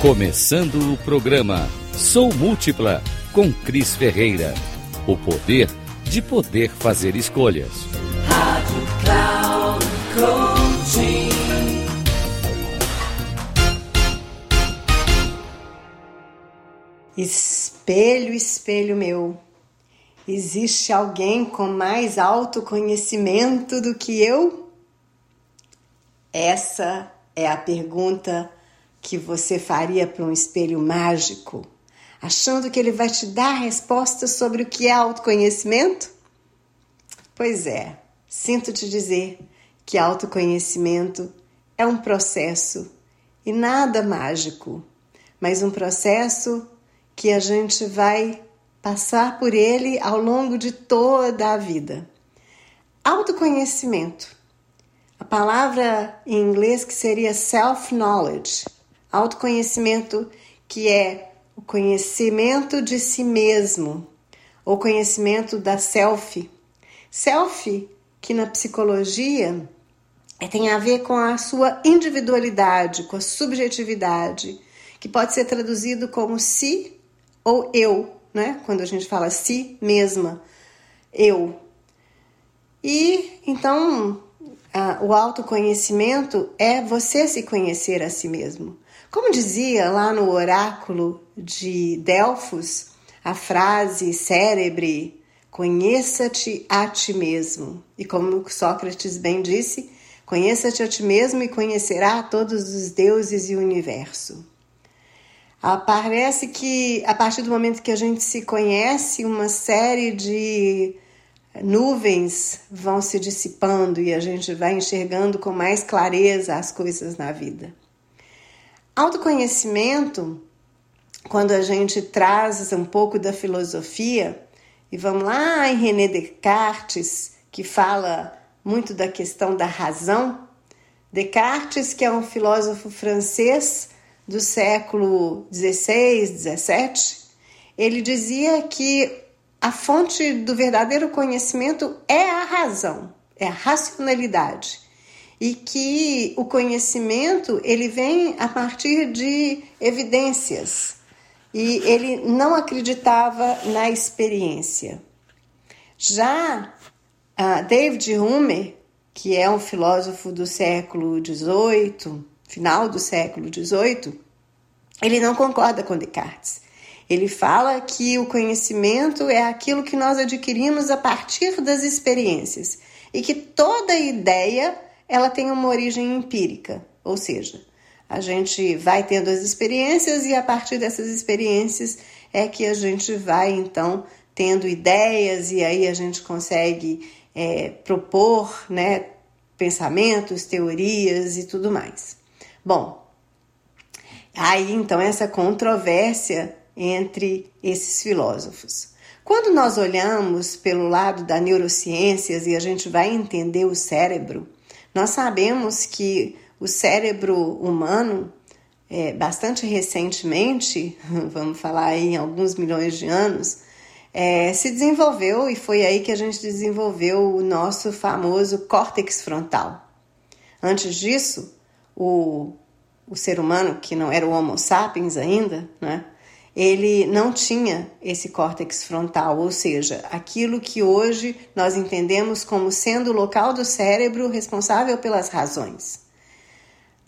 Começando o programa Sou Múltipla com Cris Ferreira. O poder de poder fazer escolhas. Rádio Cloud Coaching. Espelho, espelho meu. Existe alguém com mais autoconhecimento do que eu? Essa é a pergunta que você faria para um espelho mágico, achando que ele vai te dar respostas sobre o que é autoconhecimento? Pois é, sinto te dizer que autoconhecimento é um processo e nada mágico, mas um processo que a gente vai passar por ele ao longo de toda a vida. Autoconhecimento. A palavra em inglês que seria self-knowledge Autoconhecimento que é o conhecimento de si mesmo, ou conhecimento da self. Self, que na psicologia é, tem a ver com a sua individualidade, com a subjetividade, que pode ser traduzido como si ou eu, né? Quando a gente fala si mesma, eu. E então o autoconhecimento é você se conhecer a si mesmo. Como dizia lá no oráculo de Delfos, a frase cérebre, conheça-te a ti mesmo. E como Sócrates bem disse, conheça-te a ti mesmo e conhecerá todos os deuses e o universo. Ah, parece que a partir do momento que a gente se conhece, uma série de nuvens vão se dissipando e a gente vai enxergando com mais clareza as coisas na vida. Autoconhecimento, quando a gente traz um pouco da filosofia, e vamos lá em René Descartes, que fala muito da questão da razão. Descartes, que é um filósofo francês do século 16, 17, ele dizia que a fonte do verdadeiro conhecimento é a razão, é a racionalidade e que o conhecimento ele vem a partir de evidências e ele não acreditava na experiência. Já David Hume, que é um filósofo do século XVIII, final do século XVIII, ele não concorda com Descartes. Ele fala que o conhecimento é aquilo que nós adquirimos a partir das experiências e que toda ideia ela tem uma origem empírica, ou seja, a gente vai tendo as experiências e a partir dessas experiências é que a gente vai então tendo ideias e aí a gente consegue é, propor né, pensamentos, teorias e tudo mais. Bom, aí então essa controvérsia entre esses filósofos. Quando nós olhamos pelo lado da neurociências e a gente vai entender o cérebro, nós sabemos que o cérebro humano, é, bastante recentemente, vamos falar em alguns milhões de anos, é, se desenvolveu e foi aí que a gente desenvolveu o nosso famoso córtex frontal. Antes disso, o, o ser humano, que não era o Homo sapiens ainda, né? Ele não tinha esse córtex frontal, ou seja, aquilo que hoje nós entendemos como sendo o local do cérebro responsável pelas razões.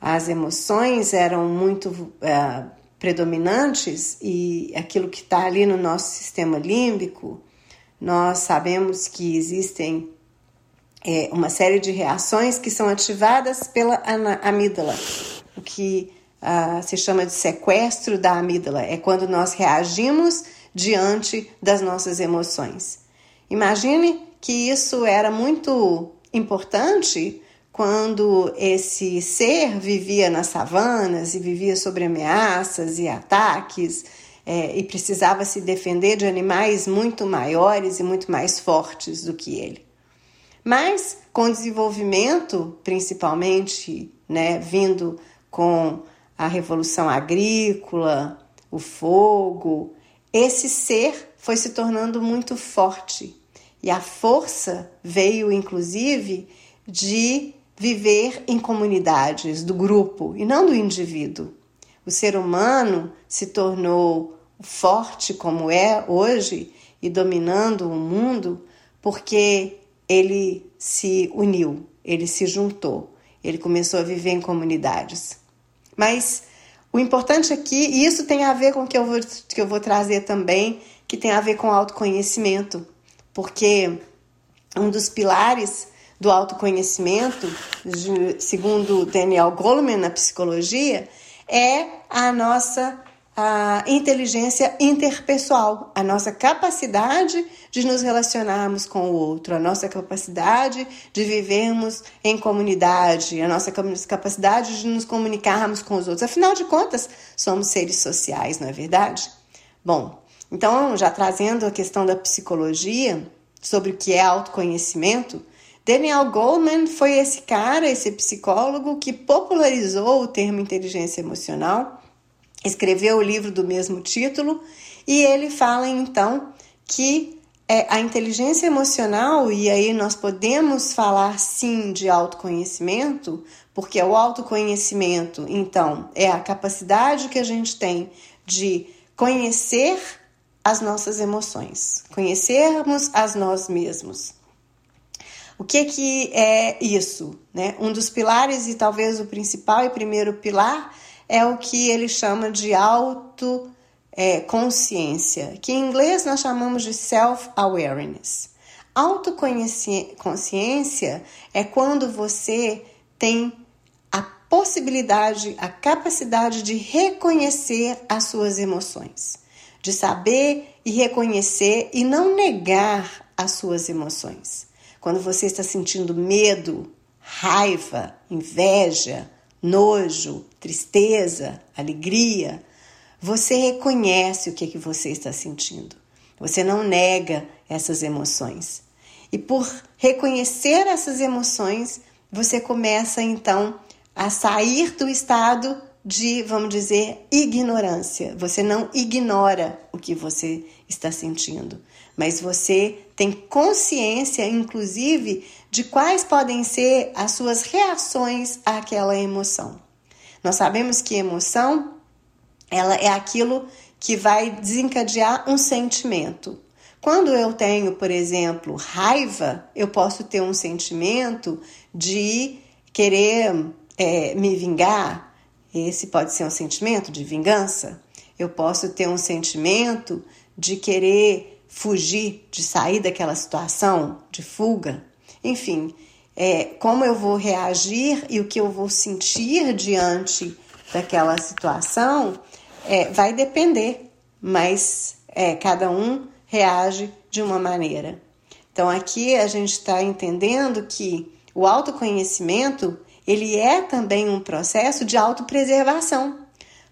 As emoções eram muito uh, predominantes e aquilo que está ali no nosso sistema límbico, nós sabemos que existem é, uma série de reações que são ativadas pela amígdala, o que uh, se chama de sequestro da amígdala, é quando nós reagimos diante das nossas emoções. Imagine que isso era muito importante quando esse ser vivia nas savanas e vivia sobre ameaças e ataques é, e precisava se defender de animais muito maiores e muito mais fortes do que ele. Mas com o desenvolvimento, principalmente, né, vindo com a revolução agrícola, o fogo, esse ser foi se tornando muito forte. E a força veio, inclusive, de viver em comunidades, do grupo e não do indivíduo. o ser humano se tornou forte como é hoje e dominando o mundo porque ele se uniu, ele se juntou, ele começou a viver em comunidades. Mas o importante aqui, e isso tem a ver com o que eu vou, que eu vou trazer também, que tem a ver com autoconhecimento, porque um dos pilares do autoconhecimento, segundo Daniel Goleman na psicologia, é a nossa a inteligência interpessoal, a nossa capacidade de nos relacionarmos com o outro, a nossa capacidade de vivermos em comunidade, a nossa capacidade de nos comunicarmos com os outros. Afinal de contas, somos seres sociais, não é verdade? Bom, então, já trazendo a questão da psicologia sobre o que é autoconhecimento, Daniel Goleman foi esse cara, esse psicólogo que popularizou o termo inteligência emocional escreveu o livro do mesmo título e ele fala então que é, a inteligência emocional, e aí nós podemos falar sim de autoconhecimento, porque o autoconhecimento, então, é a capacidade que a gente tem de conhecer as nossas emoções, conhecermos as nós mesmos. O que, que é isso? Né? Um dos pilares, e talvez o principal e primeiro pilar, é o que ele chama de autoconsciência, é, que em inglês nós chamamos de self-awareness. Autoconsciência é quando você tem a possibilidade, a capacidade de reconhecer as suas emoções, de saber e reconhecer e não negar as suas emoções. Quando você está sentindo medo, raiva, inveja, nojo, tristeza, alegria, você reconhece o que, que você está sentindo. Você não nega essas emoções. E por reconhecer essas emoções, você começa então a sair do estado de, vamos dizer, ignorância. Você não ignora o que você está sentindo, mas você tem consciência, inclusive, de quais podem ser as suas reações àquela emoção. Nós sabemos que emoção ela é aquilo que vai desencadear um sentimento. Quando eu tenho, por exemplo, raiva, eu posso ter um sentimento de querer é, me vingar. Esse pode ser um sentimento de vingança. Eu posso ter um sentimento de querer fugir, de sair daquela situação de fuga. Enfim, é, como eu vou reagir e o que eu vou sentir diante daquela situação é, vai depender, mas é, cada um reage de uma maneira. Então aqui a gente está entendendo que o autoconhecimento ele é também um processo de autopreservação,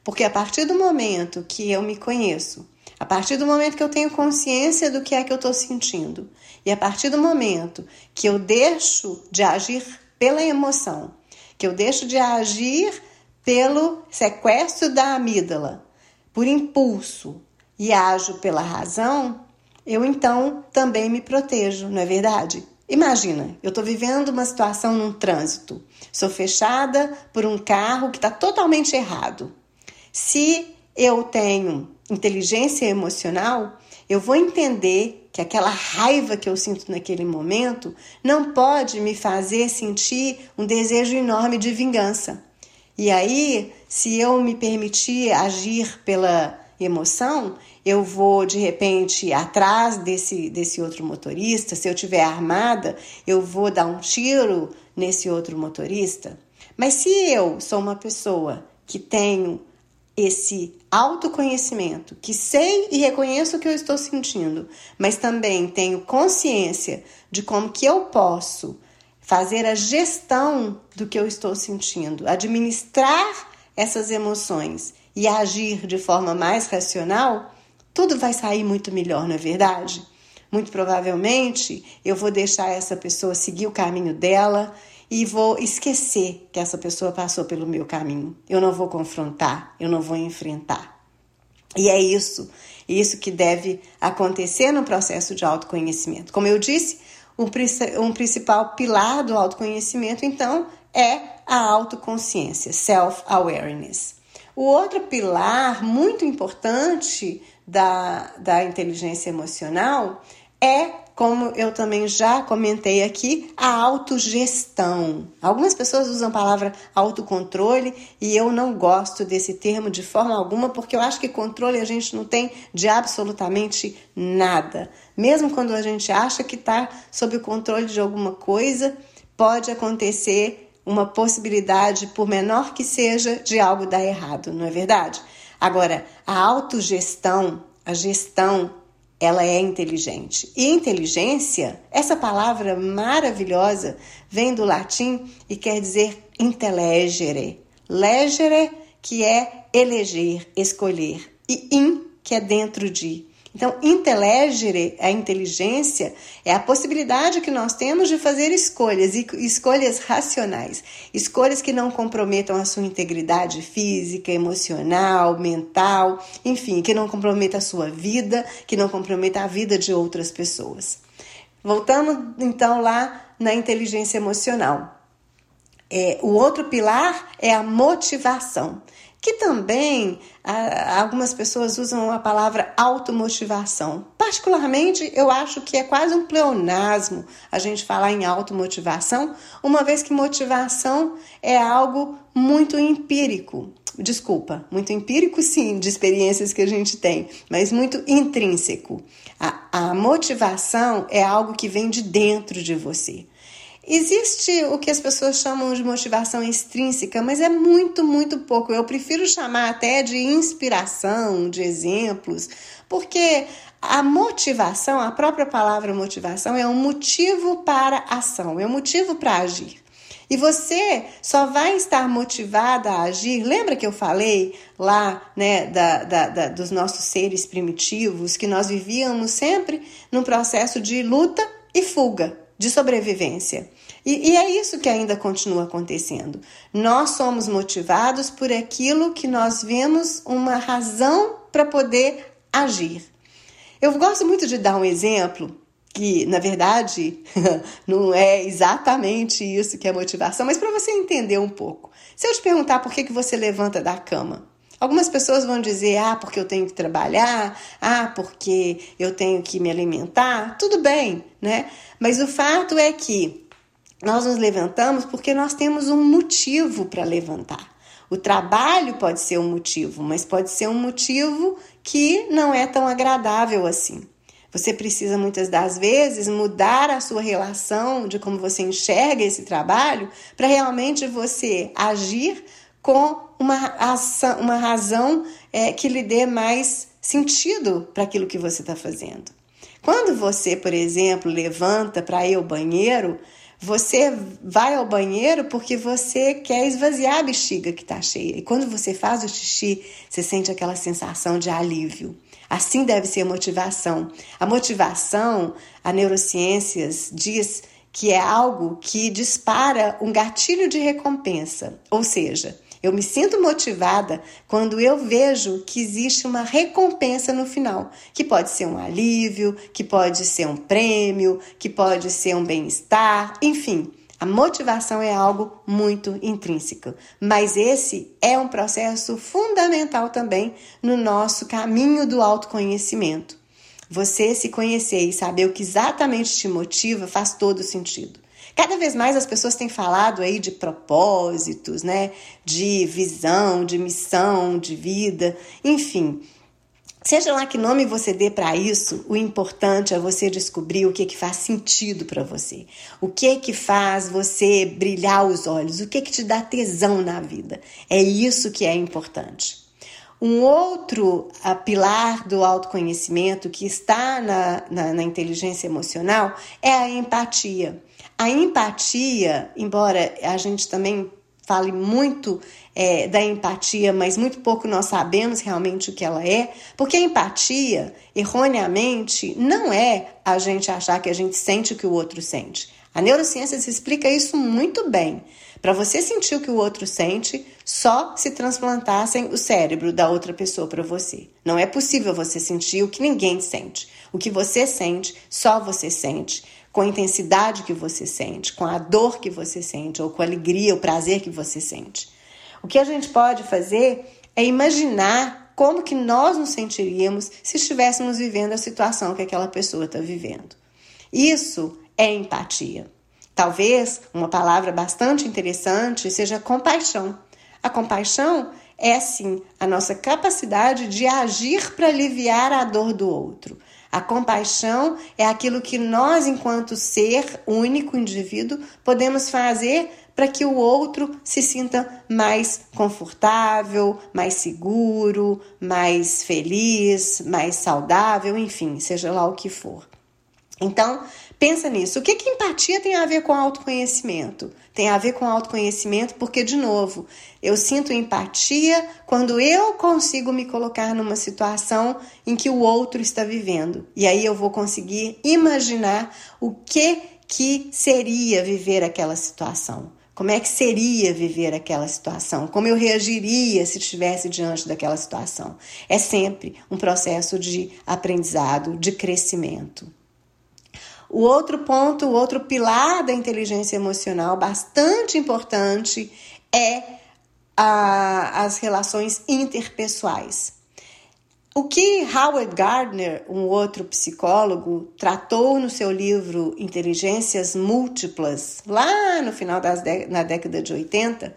porque a partir do momento que eu me conheço, a partir do momento que eu tenho consciência do que é que eu estou sentindo, e a partir do momento que eu deixo de agir pela emoção, que eu deixo de agir pelo sequestro da amígdala, por impulso, e ajo pela razão, eu então também me protejo, não é verdade? Imagina, eu estou vivendo uma situação num trânsito, sou fechada por um carro que está totalmente errado. Se eu tenho inteligência emocional, eu vou entender que aquela raiva que eu sinto naquele momento não pode me fazer sentir um desejo enorme de vingança. E aí, se eu me permitir agir pela emoção, eu vou de repente atrás desse, desse outro motorista. Se eu tiver armada, eu vou dar um tiro nesse outro motorista. Mas se eu sou uma pessoa que tenho esse autoconhecimento, que sei e reconheço o que eu estou sentindo, mas também tenho consciência de como que eu posso fazer a gestão do que eu estou sentindo, administrar essas emoções e agir de forma mais racional, tudo vai sair muito melhor, não é verdade? Muito provavelmente eu vou deixar essa pessoa seguir o caminho dela e vou esquecer que essa pessoa passou pelo meu caminho. Eu não vou confrontar, eu não vou enfrentar. E é isso, isso que deve acontecer no processo de autoconhecimento. Como eu disse, um, um principal pilar do autoconhecimento, então, é a autoconsciência, self-awareness. O outro pilar muito importante da, da inteligência emocional é, como eu também já comentei aqui, a autogestão. Algumas pessoas usam a palavra autocontrole e eu não gosto desse termo de forma alguma, porque eu acho que controle a gente não tem de absolutamente nada. Mesmo quando a gente acha que está sob o controle de alguma coisa, pode acontecer uma possibilidade, por menor que seja, de algo dar errado, não é verdade? Agora, a autogestão, a gestão ela é inteligente. E inteligência, essa palavra maravilhosa, vem do latim e quer dizer intelegere. Legere, que é eleger, escolher, e in, que é dentro de. Então, intelegere, a inteligência, é a possibilidade que nós temos de fazer escolhas, e escolhas racionais, escolhas que não comprometam a sua integridade física, emocional, mental, enfim, que não comprometa a sua vida, que não comprometa a vida de outras pessoas. Voltamos então lá na inteligência emocional. É, o outro pilar é a motivação que também algumas pessoas usam a palavra automotivação. Particularmente, eu acho que é quase um pleonasmo a gente falar em automotivação, uma vez que motivação é algo muito empírico. Desculpa, muito empírico sim, de experiências que a gente tem, mas muito intrínseco. A, a motivação é algo que vem de dentro de você. Existe o que as pessoas chamam de motivação extrínseca, mas é muito, muito pouco. Eu prefiro chamar até de inspiração, de exemplos, porque a motivação, a própria palavra motivação, é um motivo para ação, é um motivo para agir. E você só vai estar motivada a agir. Lembra que eu falei lá, né, da, da, da, dos nossos seres primitivos, que nós vivíamos sempre num processo de luta e fuga, de sobrevivência. E, e, é isso que ainda continua acontecendo. Nós somos motivados por aquilo que nós vemos uma razão para poder agir. Eu gosto muito de dar um exemplo que, na verdade, não é exatamente isso que é motivação, mas para você entender um pouco. Se eu te perguntar por que, que você levanta da cama, Algumas pessoas vão dizer, ah, porque eu tenho que trabalhar, ah, porque eu tenho que me alimentar. Tudo bem, né? Mas o fato é que nós nos levantamos porque nós temos um motivo para levantar. O trabalho pode ser um motivo, mas pode ser um motivo que não é tão agradável assim. Você precisa muitas das vezes mudar a sua relação de como você enxerga esse trabalho para realmente você agir com uma, ação, uma razão é, que lhe dê mais sentido para aquilo que você está fazendo. Quando você, por exemplo, levanta para ir ao banheiro, você vai ao banheiro porque você quer esvaziar a bexiga que está cheia. E quando você faz o xixi, você sente aquela sensação de alívio. Assim deve ser a motivação. A motivação, a neurociências diz que é algo que dispara um gatilho de recompensa. Ou seja, eu me sinto motivada quando eu vejo que existe uma recompensa no final, que pode ser um alívio, que pode ser um prêmio, que pode ser um bem-estar, enfim. A motivação é algo muito intrínseco, mas esse é um processo fundamental também no nosso caminho do autoconhecimento. Você se conhecer e saber o que exatamente te motiva faz todo sentido. Cada vez mais as pessoas têm falado aí de propósitos, né? De visão, de missão, de vida, enfim. Seja lá que nome você dê para isso, o importante é você descobrir o que que faz sentido para você. O que que faz você brilhar os olhos, o que que te dá tesão na vida. É isso que é importante. Um outro uh, pilar do autoconhecimento que está na, na, na inteligência emocional é a empatia. A empatia, embora a gente também fale muito é, da empatia, mas muito pouco nós sabemos realmente o que ela é, porque a empatia, erroneamente, não é a gente achar que a gente sente o que o outro sente. A neurociência explica isso muito bem. Para você sentir o que o outro sente, só se transplantassem o cérebro da outra pessoa para você. Não é possível você sentir o que ninguém sente. O que você sente, só você sente com a intensidade que você sente, com a dor que você sente, ou com a alegria, o prazer que você sente. O que a gente pode fazer é imaginar como que nós nos sentiríamos se estivéssemos vivendo a situação que aquela pessoa está vivendo. Isso é empatia. Talvez uma palavra bastante interessante seja compaixão. A compaixão é sim a nossa capacidade de agir para aliviar a dor do outro. A compaixão é aquilo que nós, enquanto ser único, indivíduo, podemos fazer para que o outro se sinta mais confortável, mais seguro, mais feliz, mais saudável, enfim, seja lá o que for. Então, pensa nisso. O que, que empatia tem a ver com autoconhecimento? Tem a ver com autoconhecimento porque, de novo, eu sinto empatia quando eu consigo me colocar numa situação em que o outro está vivendo. E aí eu vou conseguir imaginar o que, que seria viver aquela situação. Como é que seria viver aquela situação? Como eu reagiria se estivesse diante daquela situação? É sempre um processo de aprendizado, de crescimento. O outro ponto, o outro pilar da inteligência emocional, bastante importante, é a, as relações interpessoais. O que Howard Gardner, um outro psicólogo, tratou no seu livro Inteligências Múltiplas, lá no final das na década de 80,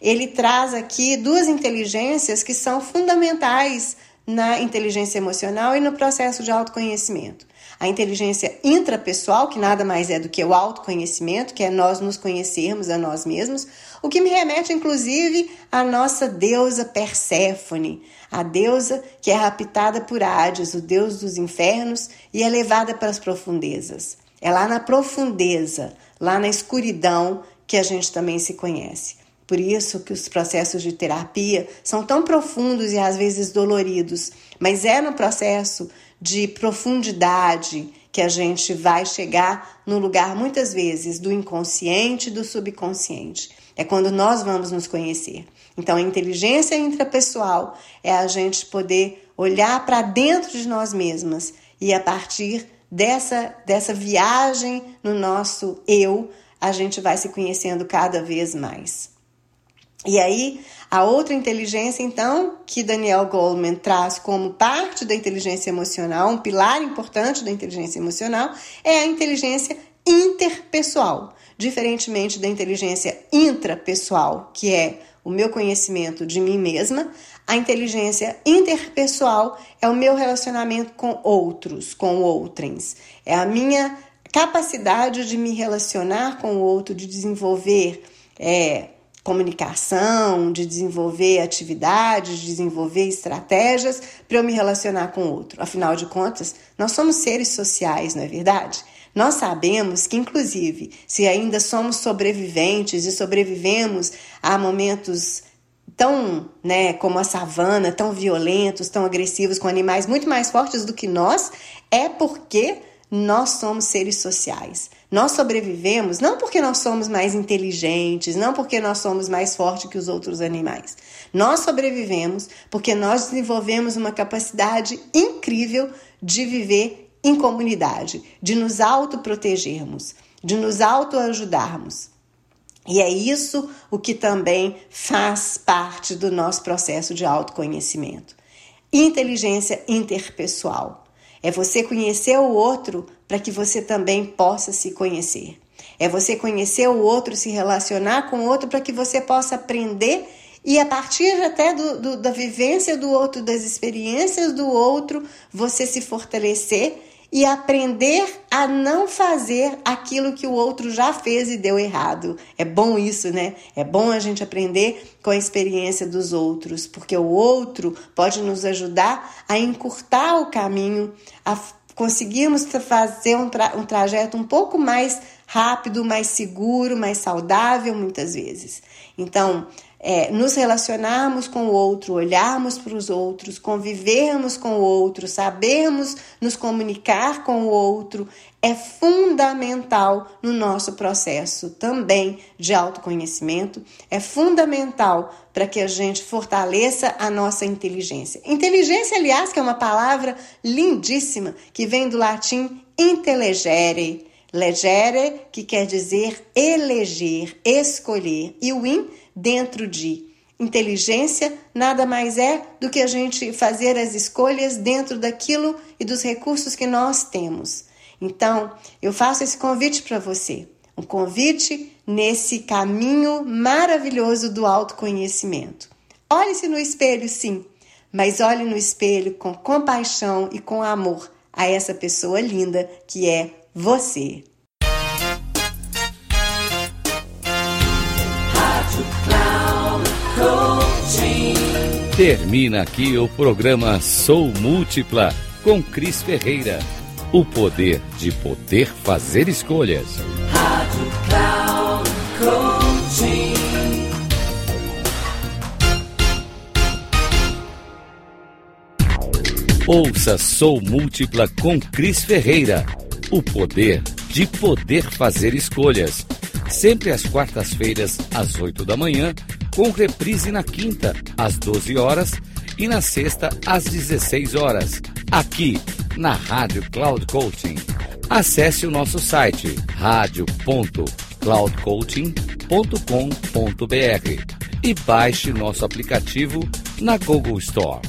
ele traz aqui duas inteligências que são fundamentais na inteligência emocional e no processo de autoconhecimento. A inteligência intrapessoal, que nada mais é do que o autoconhecimento, que é nós nos conhecermos a nós mesmos, o que me remete inclusive à nossa deusa Perséfone, a deusa que é raptada por Hades, o deus dos infernos, e é levada para as profundezas. É lá na profundeza, lá na escuridão, que a gente também se conhece. Por isso que os processos de terapia são tão profundos e às vezes doloridos, mas é no processo de profundidade que a gente vai chegar no lugar muitas vezes do inconsciente e do subconsciente. É quando nós vamos nos conhecer. Então, a inteligência intrapessoal é a gente poder olhar para dentro de nós mesmas e a partir dessa, dessa viagem no nosso eu, a gente vai se conhecendo cada vez mais. E aí, a outra inteligência, então, que Daniel Goleman traz como parte da inteligência emocional, um pilar importante da inteligência emocional, é a inteligência interpessoal, diferentemente da inteligência intrapessoal, que é o meu conhecimento de mim mesma, a inteligência interpessoal é o meu relacionamento com outros, com outrens. É a minha capacidade de me relacionar com o outro, de desenvolver é, comunicação, de desenvolver atividades, de desenvolver estratégias para eu me relacionar com o outro. Afinal de contas, nós somos seres sociais, não é verdade? Nós sabemos que, inclusive, se ainda somos sobreviventes e sobrevivemos a momentos tão, né, como a savana, tão violentos, tão agressivos, com animais muito mais fortes do que nós, é porque nós somos seres sociais. Nós sobrevivemos não porque nós somos mais inteligentes, não porque nós somos mais fortes que os outros animais. Nós sobrevivemos porque nós desenvolvemos uma capacidade incrível de viver em comunidade, de nos autoprotegermos, de nos autoajudarmos. E é isso o que também faz parte do nosso processo de autoconhecimento. Inteligência interpessoal. É você conhecer o outro para que você também possa se conhecer. É você conhecer o outro, se relacionar com o outro para que você possa aprender e a partir até do, do, da vivência do outro, das experiências do outro, você se fortalecer e aprender a não fazer aquilo que o outro já fez e deu errado. É bom isso, né? É bom a gente aprender com a experiência dos outros, porque o outro pode nos ajudar a encurtar o caminho, a conseguirmos fazer um, tra um trajeto um pouco mais rápido, mais seguro, mais saudável, muitas vezes. Então, é, nos relacionarmos com o outro, olharmos para os outros, convivermos com o outro, sabermos nos comunicar com o outro é fundamental no nosso processo também de autoconhecimento, é fundamental para que a gente fortaleça a nossa inteligência. Inteligência, aliás, que é uma palavra lindíssima que vem do latim intellegere. Legere, que quer dizer eleger, escolher, e o in dentro de. Inteligência nada mais é do que a gente fazer as escolhas dentro daquilo e dos recursos que nós temos. Então, eu faço esse convite para você, um convite nesse caminho maravilhoso do autoconhecimento. Olhe-se no espelho, sim, mas olhe no espelho com compaixão e com amor a essa pessoa linda que é você. Termina aqui o programa Sou Múltipla com Cris Ferreira. O poder de poder fazer escolhas. Rádio Cloud Coaching. Ouça Sou Múltipla com Cris Ferreira. O poder de poder fazer escolhas. Sempre às quartas-feiras, às 8 da manhã com reprise na quinta, às 12 horas e na sexta, às 16 horas, aqui na Rádio Cloud Coaching. Acesse o nosso site radio.cloudcoaching.com.br e baixe nosso aplicativo na Google Store.